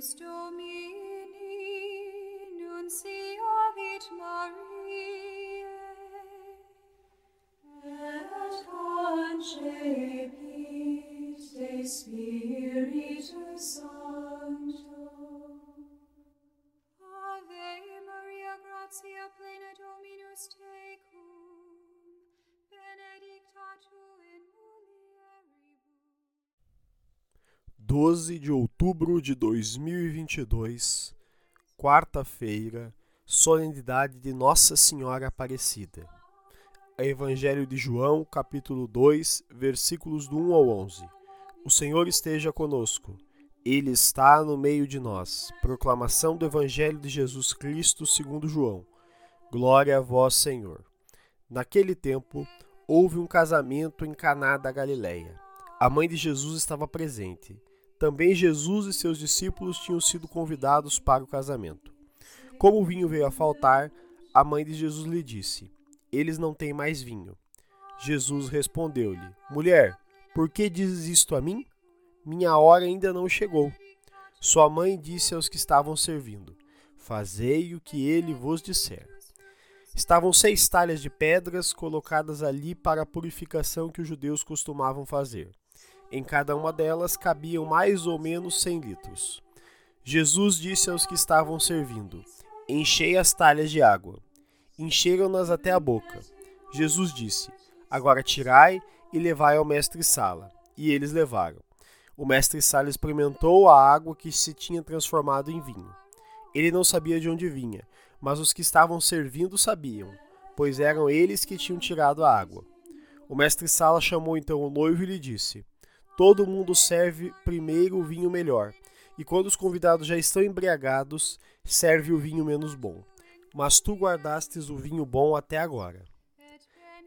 stole me 12 de outubro de 2022, quarta-feira, solenidade de Nossa Senhora Aparecida. Evangelho de João, capítulo 2, versículos do 1 ao 11. O Senhor esteja conosco. Ele está no meio de nós. Proclamação do Evangelho de Jesus Cristo, segundo João. Glória a vós, Senhor. Naquele tempo, houve um casamento em Caná da Galileia. A mãe de Jesus estava presente. Também Jesus e seus discípulos tinham sido convidados para o casamento. Como o vinho veio a faltar, a mãe de Jesus lhe disse: Eles não têm mais vinho. Jesus respondeu-lhe: Mulher, por que dizes isto a mim? Minha hora ainda não chegou. Sua mãe disse aos que estavam servindo: Fazei o que ele vos disser. Estavam seis talhas de pedras colocadas ali para a purificação que os judeus costumavam fazer. Em cada uma delas cabiam mais ou menos cem litros. Jesus disse aos que estavam servindo: Enchei as talhas de água. Encheram-nas até a boca. Jesus disse: Agora tirai e levai ao mestre-sala. E eles levaram. O mestre-sala experimentou a água que se tinha transformado em vinho. Ele não sabia de onde vinha, mas os que estavam servindo sabiam, pois eram eles que tinham tirado a água. O mestre-sala chamou então o noivo e lhe disse: Todo mundo serve primeiro o vinho melhor, e quando os convidados já estão embriagados, serve o vinho menos bom. Mas tu guardastes o vinho bom até agora.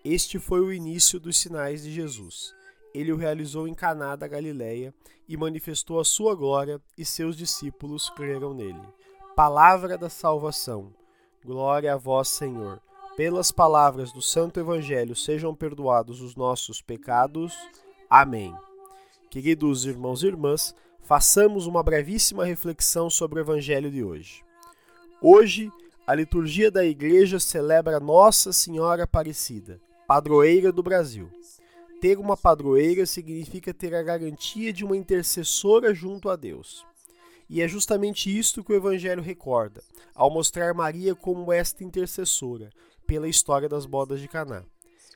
Este foi o início dos sinais de Jesus. Ele o realizou em Caná da Galileia e manifestou a sua glória, e seus discípulos creram nele. Palavra da salvação. Glória a vós, Senhor. Pelas palavras do Santo Evangelho sejam perdoados os nossos pecados. Amém. Queridos irmãos e irmãs, façamos uma brevíssima reflexão sobre o Evangelho de hoje. Hoje, a liturgia da Igreja celebra Nossa Senhora Aparecida, padroeira do Brasil. Ter uma padroeira significa ter a garantia de uma intercessora junto a Deus. E é justamente isto que o Evangelho recorda, ao mostrar Maria como esta intercessora, pela história das bodas de Caná.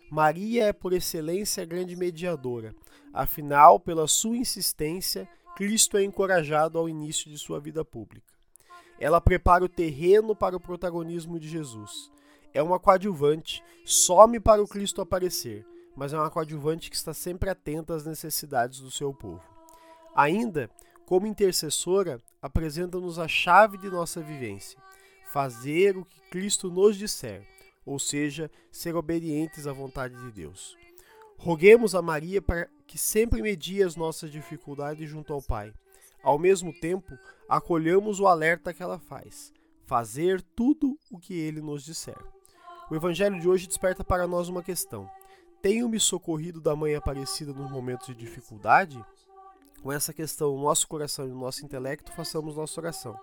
Maria é por excelência a grande mediadora, afinal, pela sua insistência, Cristo é encorajado ao início de sua vida pública. Ela prepara o terreno para o protagonismo de Jesus. É uma coadjuvante, some para o Cristo aparecer, mas é uma coadjuvante que está sempre atenta às necessidades do seu povo. Ainda, como intercessora, apresenta-nos a chave de nossa vivência: fazer o que Cristo nos disser, ou seja, ser obedientes à vontade de Deus. Roguemos a Maria para que sempre medie as nossas dificuldades junto ao Pai. Ao mesmo tempo, acolhamos o alerta que ela faz: fazer tudo o que ele nos disser. O evangelho de hoje desperta para nós uma questão: Tenho-me socorrido da Mãe Aparecida nos momentos de dificuldade? Com essa questão no nosso coração e no nosso intelecto, façamos nossa oração.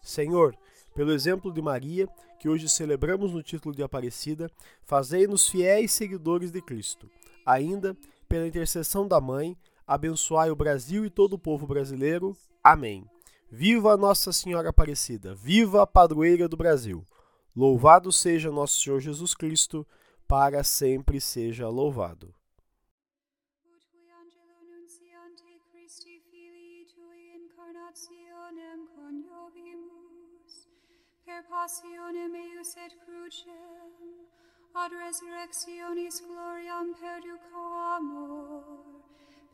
Senhor, pelo exemplo de Maria, que hoje celebramos no título de Aparecida, fazei-nos fiéis seguidores de Cristo. Ainda, pela intercessão da Mãe, abençoai o Brasil e todo o povo brasileiro. Amém. Viva Nossa Senhora Aparecida! Viva a padroeira do Brasil! Louvado seja nosso Senhor Jesus Cristo, para sempre seja louvado. Coniovimus, per passionem eius et crucem, ad resurrectionis gloriam perduco amor,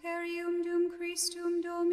per ium dum Christum nostrum.